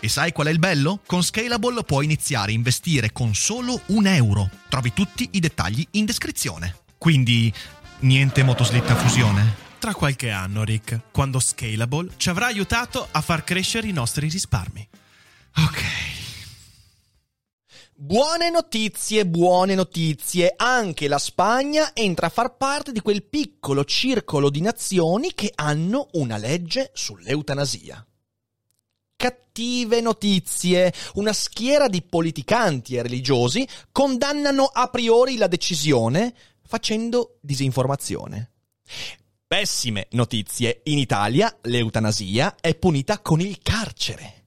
E sai qual è il bello? Con Scalable puoi iniziare a investire con solo un euro. Trovi tutti i dettagli in descrizione. Quindi, niente motoslitta fusione? Tra qualche anno, Rick, quando Scalable ci avrà aiutato a far crescere i nostri risparmi. Ok. Buone notizie, buone notizie. Anche la Spagna entra a far parte di quel piccolo circolo di nazioni che hanno una legge sull'eutanasia cattive notizie. Una schiera di politicanti e religiosi condannano a priori la decisione facendo disinformazione. Pessime notizie. In Italia l'eutanasia è punita con il carcere.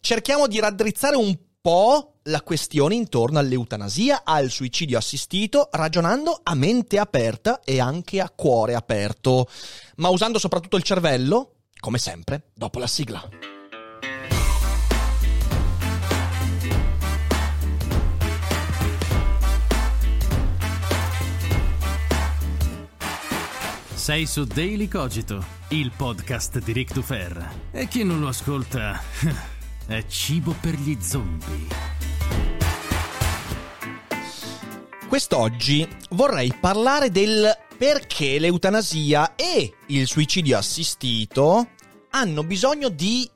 Cerchiamo di raddrizzare un po' la questione intorno all'eutanasia, al suicidio assistito, ragionando a mente aperta e anche a cuore aperto, ma usando soprattutto il cervello, come sempre, dopo la sigla. Sei su Daily Cogito, il podcast di Rick Dufer. E chi non lo ascolta è cibo per gli zombie. Quest'oggi vorrei parlare del perché l'eutanasia e il suicidio assistito hanno bisogno di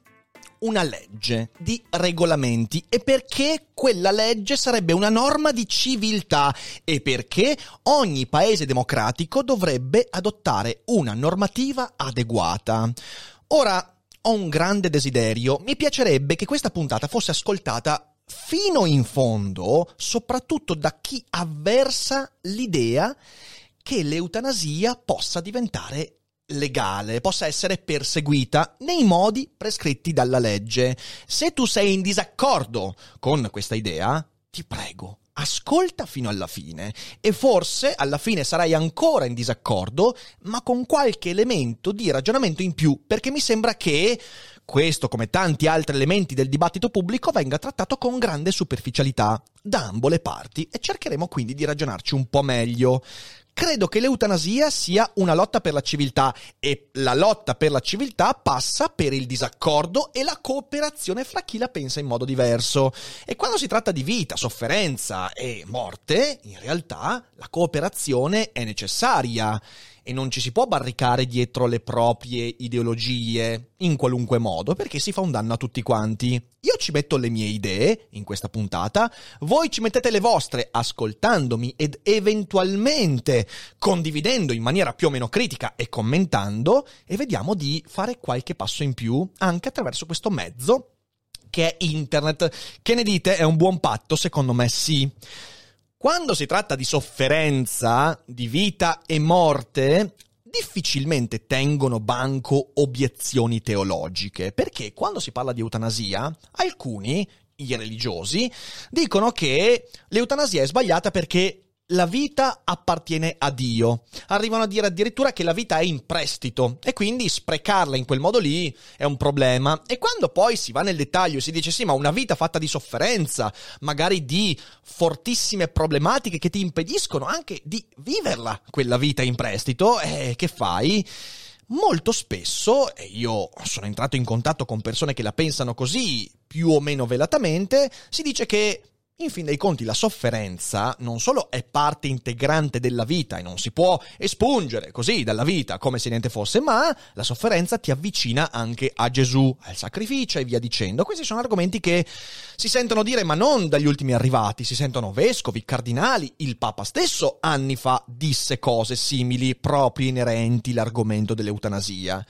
una legge, di regolamenti. E perché quella legge sarebbe una norma di civiltà? E perché ogni paese democratico dovrebbe adottare una normativa adeguata. Ora, ho un grande desiderio, mi piacerebbe che questa puntata fosse ascoltata fino in fondo, soprattutto da chi avversa l'idea che l'eutanasia possa diventare legale possa essere perseguita nei modi prescritti dalla legge. Se tu sei in disaccordo con questa idea, ti prego, ascolta fino alla fine e forse alla fine sarai ancora in disaccordo, ma con qualche elemento di ragionamento in più, perché mi sembra che questo, come tanti altri elementi del dibattito pubblico, venga trattato con grande superficialità da ambo le parti e cercheremo quindi di ragionarci un po' meglio. Credo che l'eutanasia sia una lotta per la civiltà e la lotta per la civiltà passa per il disaccordo e la cooperazione fra chi la pensa in modo diverso. E quando si tratta di vita, sofferenza e morte, in realtà la cooperazione è necessaria e non ci si può barricare dietro le proprie ideologie in qualunque modo perché si fa un danno a tutti quanti. Io ci metto le mie idee in questa puntata, voi ci mettete le vostre ascoltandomi ed eventualmente condividendo in maniera più o meno critica e commentando e vediamo di fare qualche passo in più anche attraverso questo mezzo che è internet. Che ne dite? È un buon patto? Secondo me sì. Quando si tratta di sofferenza, di vita e morte, difficilmente tengono banco obiezioni teologiche, perché quando si parla di eutanasia, alcuni, i religiosi, dicono che l'eutanasia è sbagliata perché la vita appartiene a Dio. Arrivano a dire addirittura che la vita è in prestito e quindi sprecarla in quel modo lì è un problema. E quando poi si va nel dettaglio e si dice sì, ma una vita fatta di sofferenza, magari di fortissime problematiche che ti impediscono anche di viverla quella vita in prestito, eh, che fai? Molto spesso, e io sono entrato in contatto con persone che la pensano così, più o meno velatamente, si dice che In fin dei conti la sofferenza non solo è parte integrante della vita e non si può espungere così dalla vita come se niente fosse, ma la sofferenza ti avvicina anche a Gesù, al sacrificio e via dicendo. Questi sono argomenti che si sentono dire ma non dagli ultimi arrivati, si sentono vescovi, cardinali, il Papa stesso anni fa disse cose simili proprio inerenti all'argomento dell'eutanasia.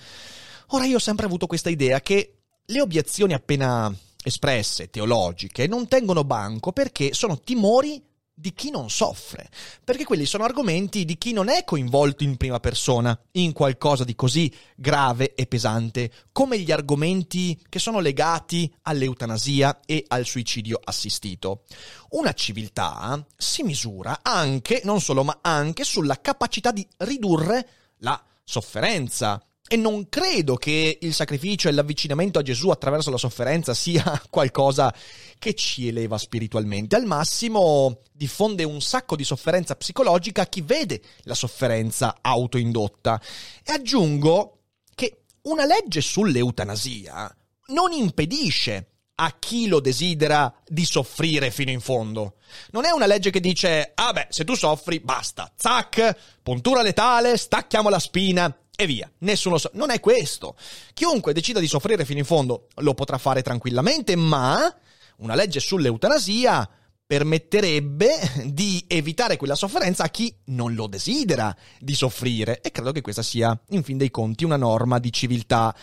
Ora io ho sempre avuto questa idea che le obiezioni appena espresse, teologiche, non tengono banco perché sono timori di chi non soffre, perché quelli sono argomenti di chi non è coinvolto in prima persona in qualcosa di così grave e pesante come gli argomenti che sono legati all'eutanasia e al suicidio assistito. Una civiltà si misura anche, non solo, ma anche sulla capacità di ridurre la sofferenza, e non credo che il sacrificio e l'avvicinamento a Gesù attraverso la sofferenza sia qualcosa che ci eleva spiritualmente. Al massimo diffonde un sacco di sofferenza psicologica a chi vede la sofferenza autoindotta. E aggiungo che una legge sull'eutanasia non impedisce a chi lo desidera di soffrire fino in fondo. Non è una legge che dice, ah beh, se tu soffri, basta, zac, puntura letale, stacchiamo la spina, e via. Nessuno so. Non è questo. Chiunque decida di soffrire fino in fondo lo potrà fare tranquillamente, ma una legge sull'eutanasia permetterebbe di evitare quella sofferenza a chi non lo desidera di soffrire. E credo che questa sia, in fin dei conti, una norma di civiltà.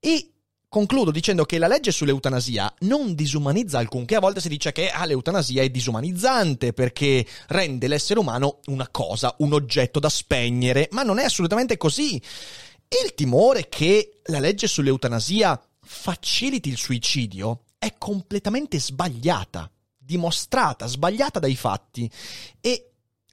E Concludo dicendo che la legge sull'eutanasia non disumanizza alcunché, a volte si dice che ah, l'eutanasia è disumanizzante perché rende l'essere umano una cosa, un oggetto da spegnere, ma non è assolutamente così. Il timore che la legge sull'eutanasia faciliti il suicidio è completamente sbagliata, dimostrata, sbagliata dai fatti. E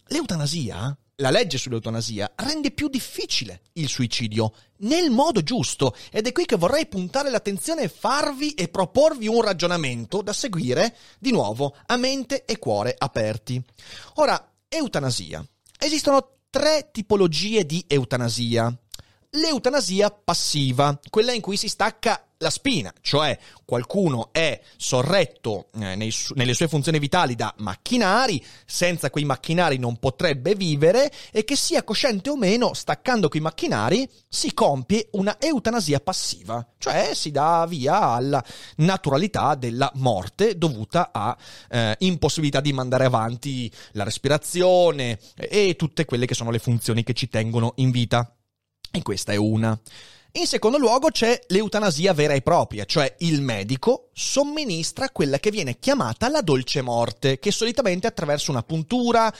l'eutanasia la legge sull'eutanasia rende più difficile il suicidio nel modo giusto ed è qui che vorrei puntare l'attenzione e farvi e proporvi un ragionamento da seguire di nuovo a mente e cuore aperti. Ora, eutanasia. Esistono tre tipologie di eutanasia. L'eutanasia passiva, quella in cui si stacca la spina, cioè qualcuno è sorretto eh, nei, nelle sue funzioni vitali da macchinari, senza quei macchinari non potrebbe vivere e che sia cosciente o meno, staccando quei macchinari, si compie una eutanasia passiva, cioè si dà via alla naturalità della morte dovuta a eh, impossibilità di mandare avanti la respirazione e tutte quelle che sono le funzioni che ci tengono in vita. E questa è una. In secondo luogo c'è l'eutanasia vera e propria, cioè il medico somministra quella che viene chiamata la dolce morte, che solitamente attraverso una puntura,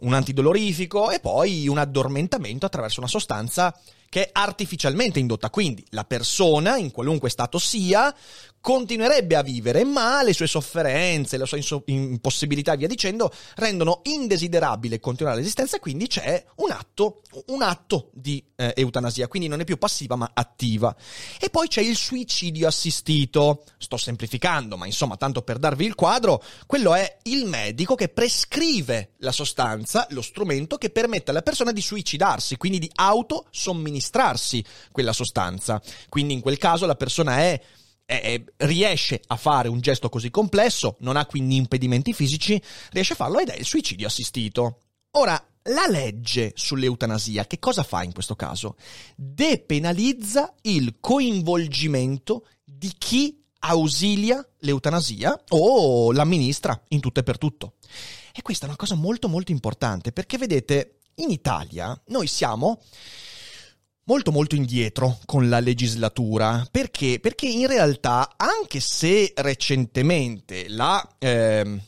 un antidolorifico e poi un addormentamento attraverso una sostanza che è artificialmente indotta. Quindi la persona, in qualunque stato sia, continuerebbe a vivere, ma le sue sofferenze, la sua impossibilità e via dicendo rendono indesiderabile continuare l'esistenza e quindi c'è un atto, un atto di eh, eutanasia, quindi non è più passiva ma attiva. E poi c'è il suicidio assistito, sto semplificando, ma insomma tanto per darvi il quadro, quello è il medico che prescrive la sostanza, lo strumento che permette alla persona di suicidarsi, quindi di autosomministrarsi quella sostanza. Quindi in quel caso la persona è è, riesce a fare un gesto così complesso, non ha quindi impedimenti fisici, riesce a farlo ed è il suicidio assistito. Ora, la legge sull'eutanasia che cosa fa in questo caso? Depenalizza il coinvolgimento di chi ausilia l'eutanasia o l'amministra in tutto e per tutto. E questa è una cosa molto molto importante perché vedete, in Italia noi siamo molto molto indietro con la legislatura. Perché? Perché in realtà, anche se recentemente la... Eh,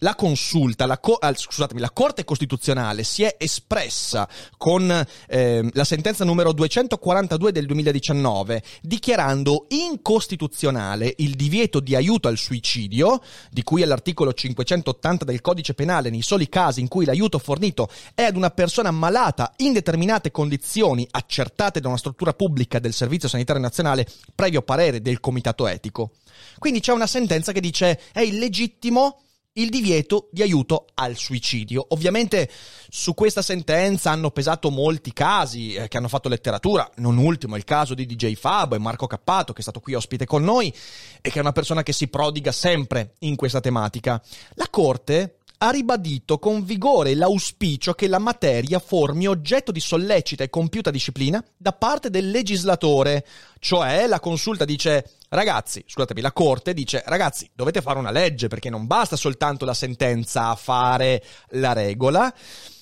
la consulta, la, co- scusatemi, la Corte Costituzionale si è espressa con eh, la sentenza numero 242 del 2019 dichiarando incostituzionale il divieto di aiuto al suicidio, di cui all'articolo 580 del Codice Penale nei soli casi in cui l'aiuto fornito è ad una persona malata in determinate condizioni accertate da una struttura pubblica del Servizio Sanitario Nazionale previo parere del Comitato Etico. Quindi c'è una sentenza che dice è illegittimo il divieto di aiuto al suicidio. Ovviamente su questa sentenza hanno pesato molti casi eh, che hanno fatto letteratura, non ultimo il caso di DJ Fab e Marco Cappato che è stato qui ospite con noi e che è una persona che si prodiga sempre in questa tematica. La Corte ha ribadito con vigore l'auspicio che la materia formi oggetto di sollecita e compiuta disciplina da parte del legislatore, cioè la consulta dice ragazzi, scusatemi, la Corte dice ragazzi, dovete fare una legge perché non basta soltanto la sentenza a fare la regola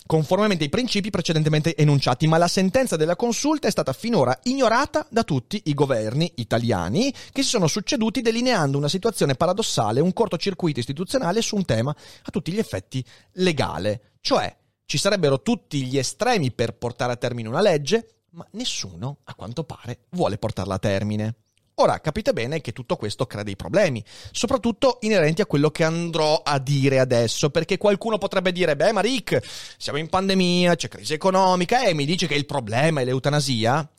conformemente ai principi precedentemente enunciati, ma la sentenza della consulta è stata finora ignorata da tutti i governi italiani che si sono succeduti delineando una situazione paradossale, un cortocircuito istituzionale su un tema a tutti gli effetti legale. Cioè, ci sarebbero tutti gli estremi per portare a termine una legge, ma nessuno, a quanto pare, vuole portarla a termine. Ora capite bene che tutto questo crea dei problemi, soprattutto inerenti a quello che andrò a dire adesso, perché qualcuno potrebbe dire, beh Marik, siamo in pandemia, c'è crisi economica e mi dice che il problema è l'eutanasia?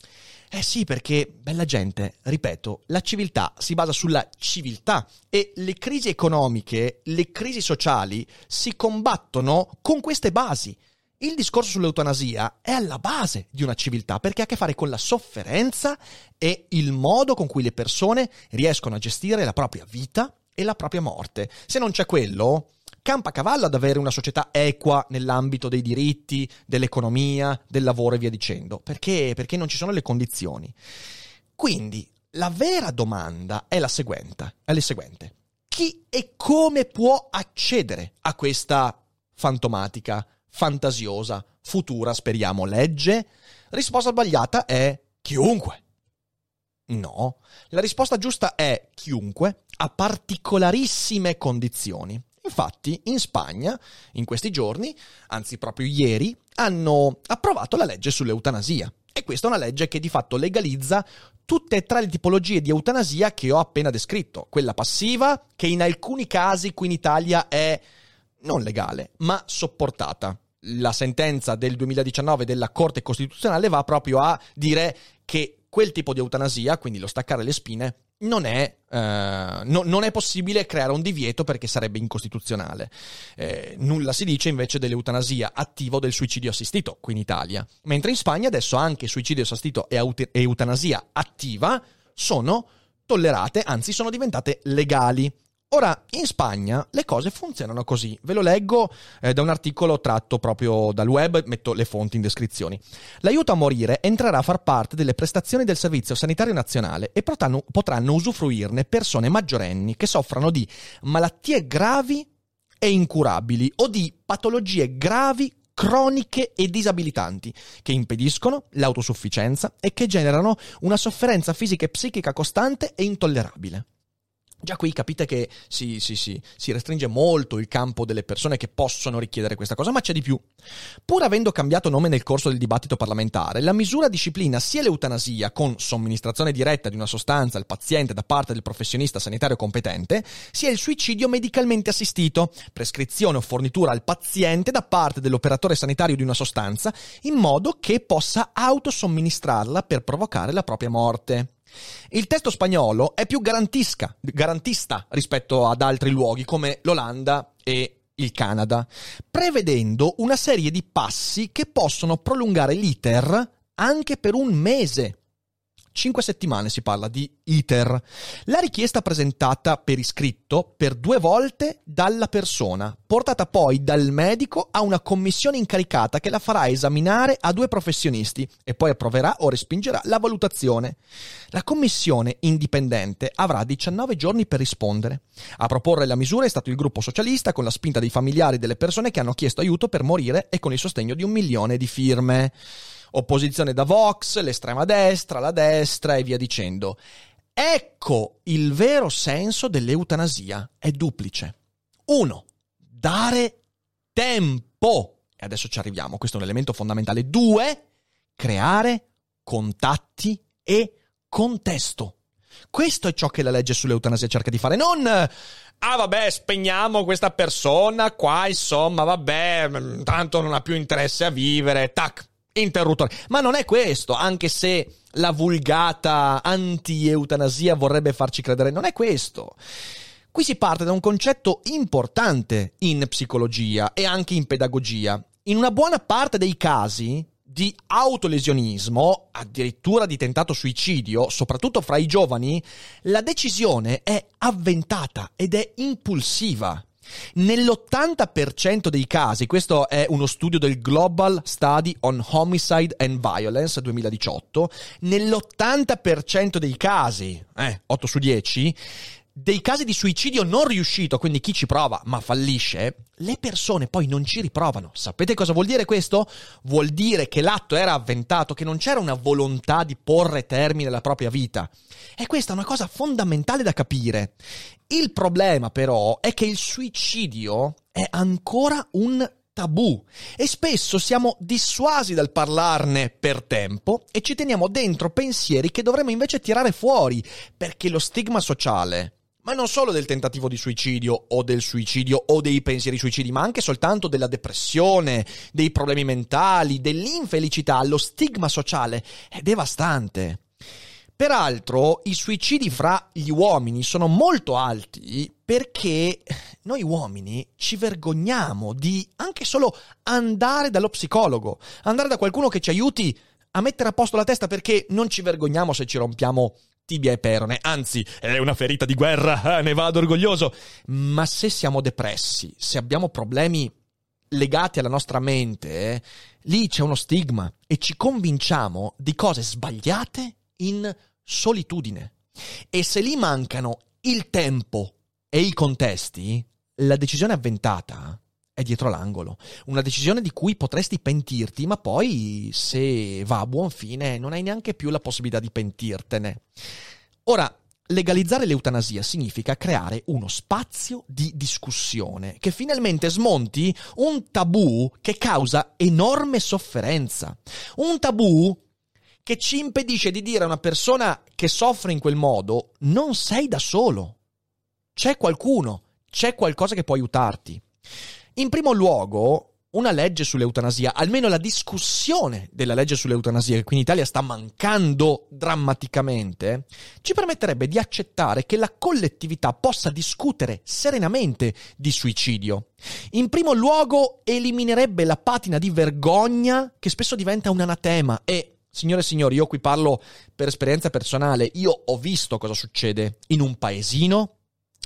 Eh sì, perché, bella gente, ripeto, la civiltà si basa sulla civiltà e le crisi economiche, le crisi sociali si combattono con queste basi. Il discorso sull'eutanasia è alla base di una civiltà perché ha a che fare con la sofferenza e il modo con cui le persone riescono a gestire la propria vita e la propria morte. Se non c'è quello, campa a cavallo ad avere una società equa nell'ambito dei diritti, dell'economia, del lavoro e via dicendo, perché, perché non ci sono le condizioni. Quindi la vera domanda è la seguente, è la seguente. Chi e come può accedere a questa fantomatica fantasiosa, futura, speriamo, legge? Risposta sbagliata è chiunque. No, la risposta giusta è chiunque a particolarissime condizioni. Infatti, in Spagna, in questi giorni, anzi proprio ieri, hanno approvato la legge sull'eutanasia. E questa è una legge che di fatto legalizza tutte e tre le tipologie di eutanasia che ho appena descritto. Quella passiva, che in alcuni casi qui in Italia è non legale, ma sopportata la sentenza del 2019 della Corte Costituzionale va proprio a dire che quel tipo di eutanasia, quindi lo staccare le spine, non è, eh, no, non è, possibile creare un divieto perché sarebbe incostituzionale. Eh, nulla si dice invece dell'eutanasia attiva o del suicidio assistito qui in Italia. Mentre in Spagna adesso anche suicidio assistito e eutanasia attiva sono tollerate, anzi sono diventate legali. Ora, in Spagna le cose funzionano così. Ve lo leggo eh, da un articolo tratto proprio dal web, metto le fonti in descrizioni. L'aiuto a morire entrerà a far parte delle prestazioni del Servizio Sanitario Nazionale e potranno, potranno usufruirne persone maggiorenni che soffrano di malattie gravi e incurabili o di patologie gravi croniche e disabilitanti che impediscono l'autosufficienza e che generano una sofferenza fisica e psichica costante e intollerabile. Già qui capite che si, si, si, si, restringe molto il campo delle persone che possono richiedere questa cosa, ma c'è di più. Pur avendo cambiato nome nel corso del dibattito parlamentare, la misura disciplina sia l'eutanasia con somministrazione diretta di una sostanza al paziente da parte del professionista sanitario competente, sia il suicidio medicalmente assistito, prescrizione o fornitura al paziente da parte dell'operatore sanitario di una sostanza, in modo che possa autosomministrarla per provocare la propria morte. Il testo spagnolo è più garantista rispetto ad altri luoghi come l'Olanda e il Canada, prevedendo una serie di passi che possono prolungare l'iter anche per un mese. Cinque settimane si parla di iter. La richiesta presentata per iscritto per due volte dalla persona, portata poi dal medico a una commissione incaricata che la farà esaminare a due professionisti e poi approverà o respingerà la valutazione. La commissione indipendente avrà 19 giorni per rispondere. A proporre la misura è stato il gruppo socialista con la spinta dei familiari delle persone che hanno chiesto aiuto per morire e con il sostegno di un milione di firme opposizione da Vox, l'estrema destra, la destra e via dicendo. Ecco il vero senso dell'eutanasia, è duplice. Uno, dare tempo. E adesso ci arriviamo, questo è un elemento fondamentale. Due, creare contatti e contesto. Questo è ciò che la legge sull'eutanasia cerca di fare, non ah vabbè, spegniamo questa persona qua, insomma, vabbè, tanto non ha più interesse a vivere, tac, interruttore. Ma non è questo, anche se la vulgata anti-eutanasia vorrebbe farci credere, non è questo. Qui si parte da un concetto importante in psicologia e anche in pedagogia. In una buona parte dei casi di autolesionismo, addirittura di tentato suicidio, soprattutto fra i giovani, la decisione è avventata ed è impulsiva. Nell'80% dei casi, questo è uno studio del Global Study on Homicide and Violence 2018, nell'80% dei casi, eh, 8 su 10, dei casi di suicidio non riuscito, quindi chi ci prova ma fallisce, le persone poi non ci riprovano. Sapete cosa vuol dire questo? Vuol dire che l'atto era avventato, che non c'era una volontà di porre termine alla propria vita. E questa è una cosa fondamentale da capire. Il problema però è che il suicidio è ancora un tabù e spesso siamo dissuasi dal parlarne per tempo e ci teniamo dentro pensieri che dovremmo invece tirare fuori perché lo stigma sociale ma non solo del tentativo di suicidio o del suicidio o dei pensieri suicidi, ma anche soltanto della depressione, dei problemi mentali, dell'infelicità, lo stigma sociale è devastante. Peraltro, i suicidi fra gli uomini sono molto alti perché noi uomini ci vergogniamo di anche solo andare dallo psicologo, andare da qualcuno che ci aiuti a mettere a posto la testa perché non ci vergogniamo se ci rompiamo tibia e perone, anzi è una ferita di guerra, eh, ne vado orgoglioso. Ma se siamo depressi, se abbiamo problemi legati alla nostra mente, eh, lì c'è uno stigma e ci convinciamo di cose sbagliate in solitudine. E se lì mancano il tempo e i contesti, la decisione avventata è dietro l'angolo. Una decisione di cui potresti pentirti, ma poi, se va a buon fine, non hai neanche più la possibilità di pentirtene. Ora, legalizzare l'eutanasia significa creare uno spazio di discussione che finalmente smonti un tabù che causa enorme sofferenza. Un tabù che ci impedisce di dire a una persona che soffre in quel modo non sei da solo. C'è qualcuno, c'è qualcosa che può aiutarti. In primo luogo, una legge sull'eutanasia, almeno la discussione della legge sull'eutanasia, che qui in Italia sta mancando drammaticamente, ci permetterebbe di accettare che la collettività possa discutere serenamente di suicidio. In primo luogo, eliminerebbe la patina di vergogna che spesso diventa un anatema e Signore e signori, io qui parlo per esperienza personale. Io ho visto cosa succede in un paesino,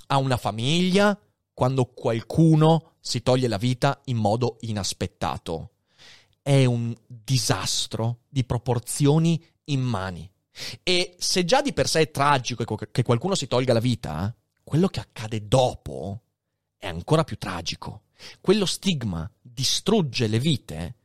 a una famiglia, quando qualcuno si toglie la vita in modo inaspettato. È un disastro di proporzioni immani. E se già di per sé è tragico che qualcuno si tolga la vita, quello che accade dopo è ancora più tragico. Quello stigma distrugge le vite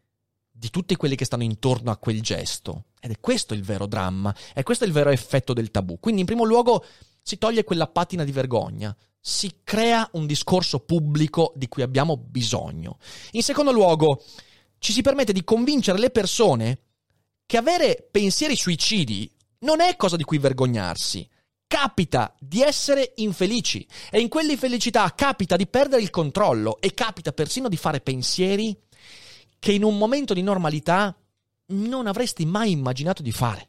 di tutti quelli che stanno intorno a quel gesto. Ed è questo il vero dramma, è questo il vero effetto del tabù. Quindi in primo luogo si toglie quella patina di vergogna, si crea un discorso pubblico di cui abbiamo bisogno. In secondo luogo, ci si permette di convincere le persone che avere pensieri suicidi non è cosa di cui vergognarsi. Capita di essere infelici e in quell'infelicità capita di perdere il controllo e capita persino di fare pensieri che in un momento di normalità non avresti mai immaginato di fare.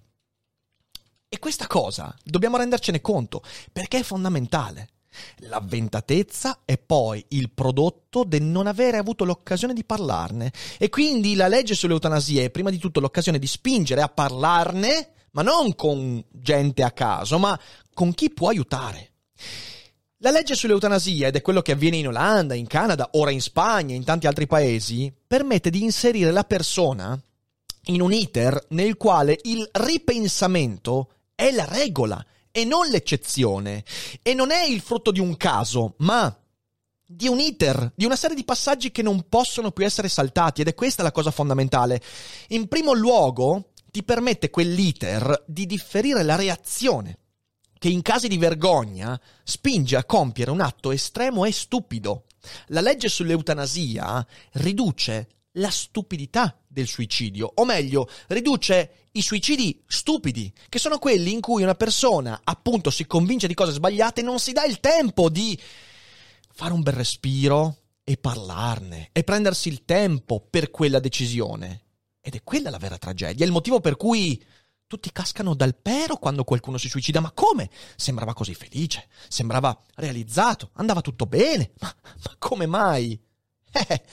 E questa cosa dobbiamo rendercene conto perché è fondamentale. L'avventatezza è poi il prodotto del non avere avuto l'occasione di parlarne. E quindi la legge sull'eutanasia è prima di tutto l'occasione di spingere a parlarne, ma non con gente a caso, ma con chi può aiutare. La legge sull'eutanasia, ed è quello che avviene in Olanda, in Canada, ora in Spagna, in tanti altri paesi, permette di inserire la persona in un iter nel quale il ripensamento è la regola e non l'eccezione. E non è il frutto di un caso, ma di un iter, di una serie di passaggi che non possono più essere saltati ed è questa la cosa fondamentale. In primo luogo ti permette quell'iter di differire la reazione che in casi di vergogna spinge a compiere un atto estremo e stupido. La legge sull'eutanasia riduce la stupidità del suicidio, o meglio, riduce i suicidi stupidi, che sono quelli in cui una persona appunto si convince di cose sbagliate e non si dà il tempo di fare un bel respiro e parlarne e prendersi il tempo per quella decisione. Ed è quella la vera tragedia, il motivo per cui Tutti cascano dal pero quando qualcuno si suicida, ma come? Sembrava così felice, sembrava realizzato, andava tutto bene, ma, ma come mai? Eh,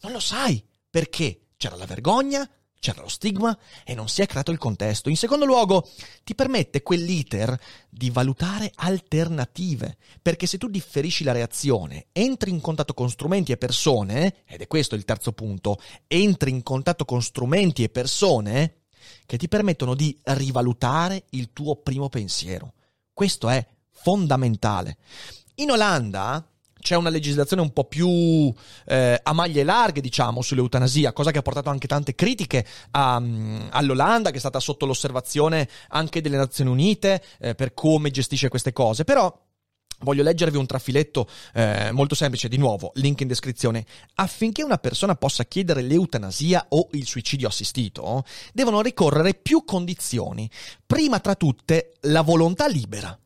non lo sai, perché c'era la vergogna, c'era lo stigma e non si è creato il contesto. In secondo luogo, ti permette quell'iter di valutare alternative, perché se tu differisci la reazione, entri in contatto con strumenti e persone, ed è questo il terzo punto, entri in contatto con strumenti e persone che ti permettono di rivalutare il tuo primo pensiero. Questo è fondamentale. In Olanda c'è una legislazione un po' più eh, a maglie larghe, diciamo, sull'eutanasia, cosa che ha portato anche tante critiche a, um, all'Olanda, che è stata sotto l'osservazione anche delle Nazioni Unite eh, per come gestisce queste cose. Però Voglio leggervi un trafiletto eh, molto semplice, di nuovo, link in descrizione. Affinché una persona possa chiedere l'eutanasia o il suicidio assistito, devono ricorrere più condizioni. Prima tra tutte, la volontà libera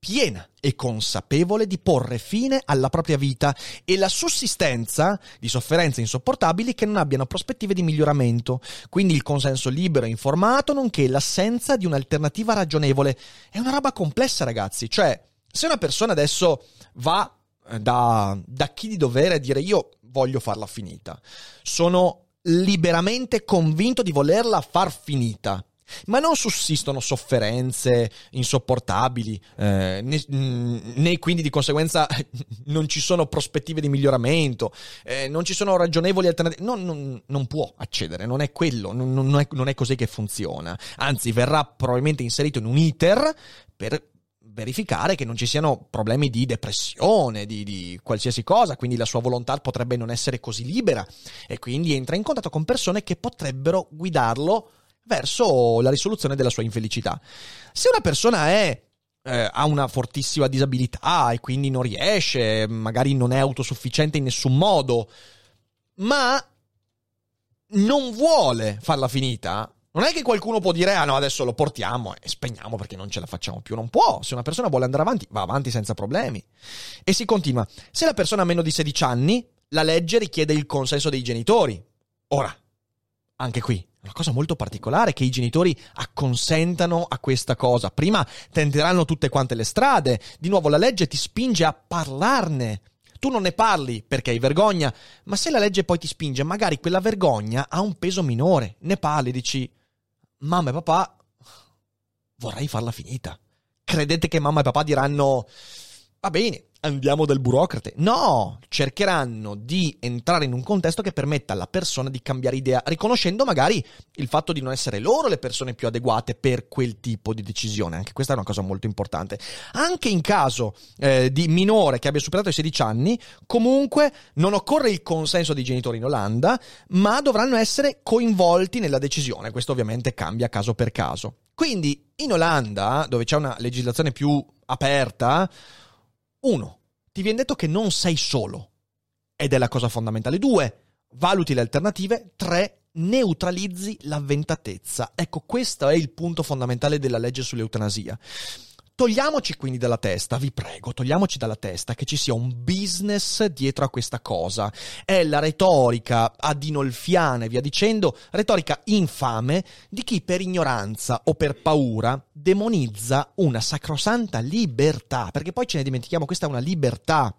piena e consapevole di porre fine alla propria vita e la sussistenza di sofferenze insopportabili che non abbiano prospettive di miglioramento, quindi il consenso libero e informato, nonché l'assenza di un'alternativa ragionevole. È una roba complessa, ragazzi, cioè se una persona adesso va eh, da, da chi di dovere a dire io voglio farla finita, sono liberamente convinto di volerla far finita ma non sussistono sofferenze insopportabili, eh, né, né, quindi di conseguenza non ci sono prospettive di miglioramento, eh, non ci sono ragionevoli alternative. No, non, non, può accedere, non è quello, non, non, è, non è così che funziona. Anzi, verrà probabilmente inserito in un iter per verificare che non ci siano problemi di depressione, di, di, qualsiasi cosa, quindi la sua volontà potrebbe non essere così libera e quindi entra in contatto con persone che potrebbero guidarlo verso la risoluzione della sua infelicità. Se una persona è eh, ha una fortissima disabilità e quindi non riesce, magari non è autosufficiente in nessun modo, ma non vuole farla finita, non è che qualcuno può dire, ah no, adesso lo portiamo e spegniamo perché non ce la facciamo più. Non può. Se una persona vuole andare avanti, va avanti senza problemi. E si continua. Se la persona ha meno di 16 anni, la legge richiede il consenso dei genitori. Ora, anche qui, una cosa molto particolare che i genitori acconsentano a questa cosa. Prima tenteranno tutte quante le strade, di nuovo la legge ti spinge a parlarne. Tu non ne parli perché hai vergogna, ma se la legge poi ti spinge, magari quella vergogna ha un peso minore. Ne parli, dici, mamma e papà, vorrei farla finita. Credete che mamma e papà diranno, va bene, andiamo dal burocrate. No, cercheranno di entrare in un contesto che permetta alla persona di cambiare idea, riconoscendo magari il fatto di non essere loro le persone più adeguate per quel tipo di decisione. Anche questa è una cosa molto importante. Anche in caso eh, di minore che abbia superato i 16 anni, comunque non occorre il consenso dei genitori in Olanda, ma dovranno essere coinvolti nella decisione. Questo ovviamente cambia caso per caso. Quindi in Olanda, dove c'è una legislazione più aperta, uno, ti viene detto che non sei solo, ed è la cosa fondamentale. Due, valuti le alternative. Tre, neutralizzi l'avventatezza. Ecco, questo è il punto fondamentale della legge sull'eutanasia. Togliamoci quindi dalla testa, vi prego, togliamoci dalla testa che ci sia un business dietro a questa cosa. È la retorica adinolfiana e via dicendo, retorica infame di chi per ignoranza o per paura demonizza una sacrosanta libertà, perché poi ce ne dimentichiamo, questa è una libertà.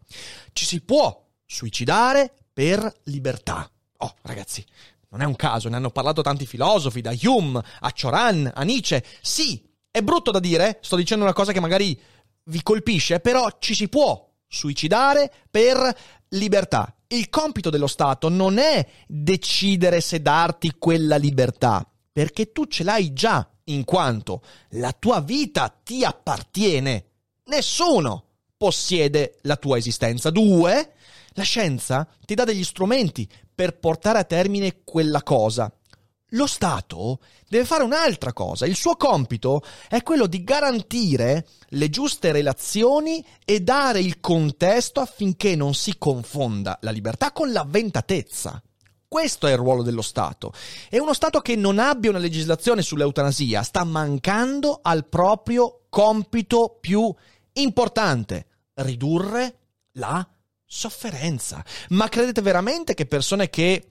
Ci si può suicidare per libertà. Oh, ragazzi, non è un caso, ne hanno parlato tanti filosofi, da Hume a Cioran a Nietzsche. Sì, è brutto da dire, sto dicendo una cosa che magari vi colpisce, però ci si può suicidare per libertà. Il compito dello Stato non è decidere se darti quella libertà, perché tu ce l'hai già, in quanto la tua vita ti appartiene. Nessuno possiede la tua esistenza. Due, la scienza ti dà degli strumenti per portare a termine quella cosa. Lo Stato deve fare un'altra cosa. Il suo compito è quello di garantire le giuste relazioni e dare il contesto affinché non si confonda la libertà con l'avventatezza. Questo è il ruolo dello Stato. E uno Stato che non abbia una legislazione sull'eutanasia sta mancando al proprio compito più importante, ridurre la sofferenza. Ma credete veramente che persone che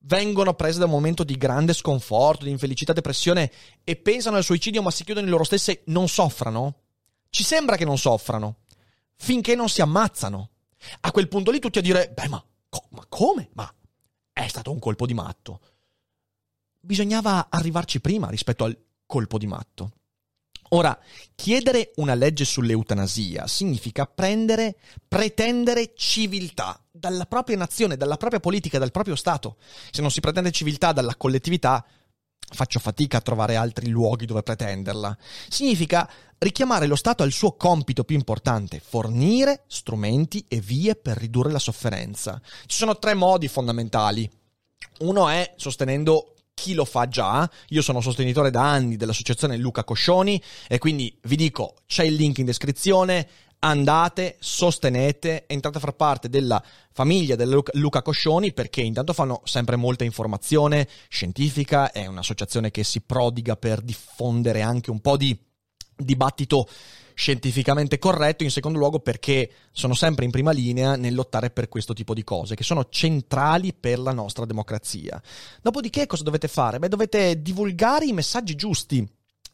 vengono prese da un momento di grande sconforto, di infelicità, depressione e pensano al suicidio ma si chiudono in loro stesse, non soffrano? Ci sembra che non soffrano, finché non si ammazzano. A quel punto lì tutti a dire, beh ma, co- ma come? Ma è stato un colpo di matto. Bisognava arrivarci prima rispetto al colpo di matto. Ora, chiedere una legge sull'eutanasia significa prendere, pretendere civiltà dalla propria nazione, dalla propria politica, dal proprio Stato. Se non si pretende civiltà dalla collettività, faccio fatica a trovare altri luoghi dove pretenderla. Significa richiamare lo Stato al suo compito più importante, fornire strumenti e vie per ridurre la sofferenza. Ci sono tre modi fondamentali. Uno è sostenendo chi lo fa già. Io sono sostenitore da anni dell'associazione Luca Coscioni e quindi vi dico c'è il link in descrizione. Andate, sostenete, entrate a far parte della famiglia del Luca Coscioni perché intanto fanno sempre molta informazione scientifica, è un'associazione che si prodiga per diffondere anche un po' di dibattito scientificamente corretto, in secondo luogo perché sono sempre in prima linea nel lottare per questo tipo di cose, che sono centrali per la nostra democrazia. Dopodiché cosa dovete fare? Beh, dovete divulgare i messaggi giusti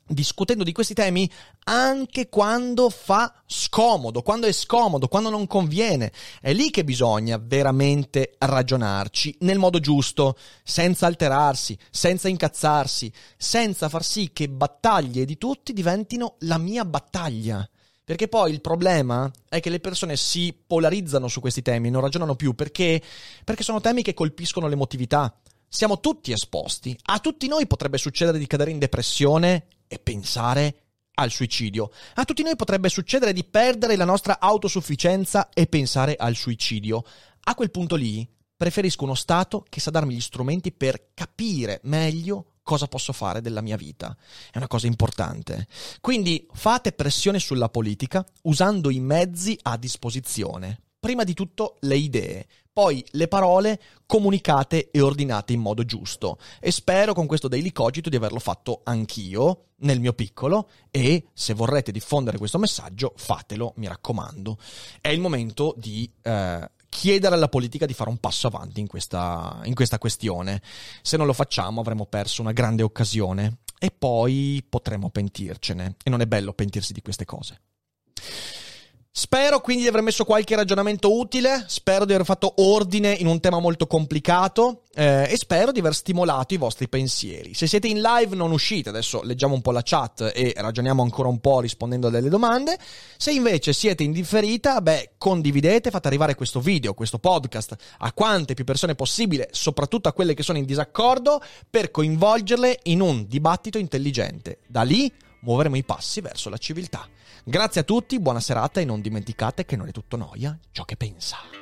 discutendo di questi temi anche quando fa scomodo, quando è scomodo, quando non conviene. È lì che bisogna veramente ragionarci nel modo giusto, senza alterarsi, senza incazzarsi, senza far sì che battaglie di tutti diventino la mia battaglia. Perché poi il problema è che le persone si polarizzano su questi temi, non ragionano più perché, perché sono temi che colpiscono l'emotività. Siamo tutti esposti. A tutti noi potrebbe succedere di cadere in depressione e pensare al suicidio. A tutti noi potrebbe succedere di perdere la nostra autosufficienza e pensare al suicidio. A quel punto lì preferisco uno Stato che sa darmi gli strumenti per capire meglio cosa posso fare della mia vita. È una cosa importante. Quindi fate pressione sulla politica usando i mezzi a disposizione. Prima di tutto le idee, poi le parole comunicate e ordinate in modo giusto. E spero con questo Daily Cogito di averlo fatto anch'io, nel mio piccolo, e se vorrete diffondere questo messaggio, fatelo, mi raccomando. È il momento di eh, chiedere alla politica di fare un passo avanti in questa, in questa questione. Se non lo facciamo avremo perso una grande occasione e poi potremo pentircene. E non è bello pentirsi di queste cose. Spero quindi di aver messo qualche ragionamento utile, spero di aver fatto ordine in un tema molto complicato eh, e spero di aver stimolato i vostri pensieri. Se siete in live non uscite, adesso leggiamo un po' la chat e ragioniamo ancora un po' rispondendo a delle domande. Se invece siete in differita, beh, condividete, fate arrivare questo video, questo podcast a quante più persone possibile, soprattutto a quelle che sono in disaccordo, per coinvolgerle in un dibattito intelligente. Da lì muoveremo i passi verso la civiltà. Grazie a tutti, buona serata e non dimenticate che non è tutto noia ciò che pensa.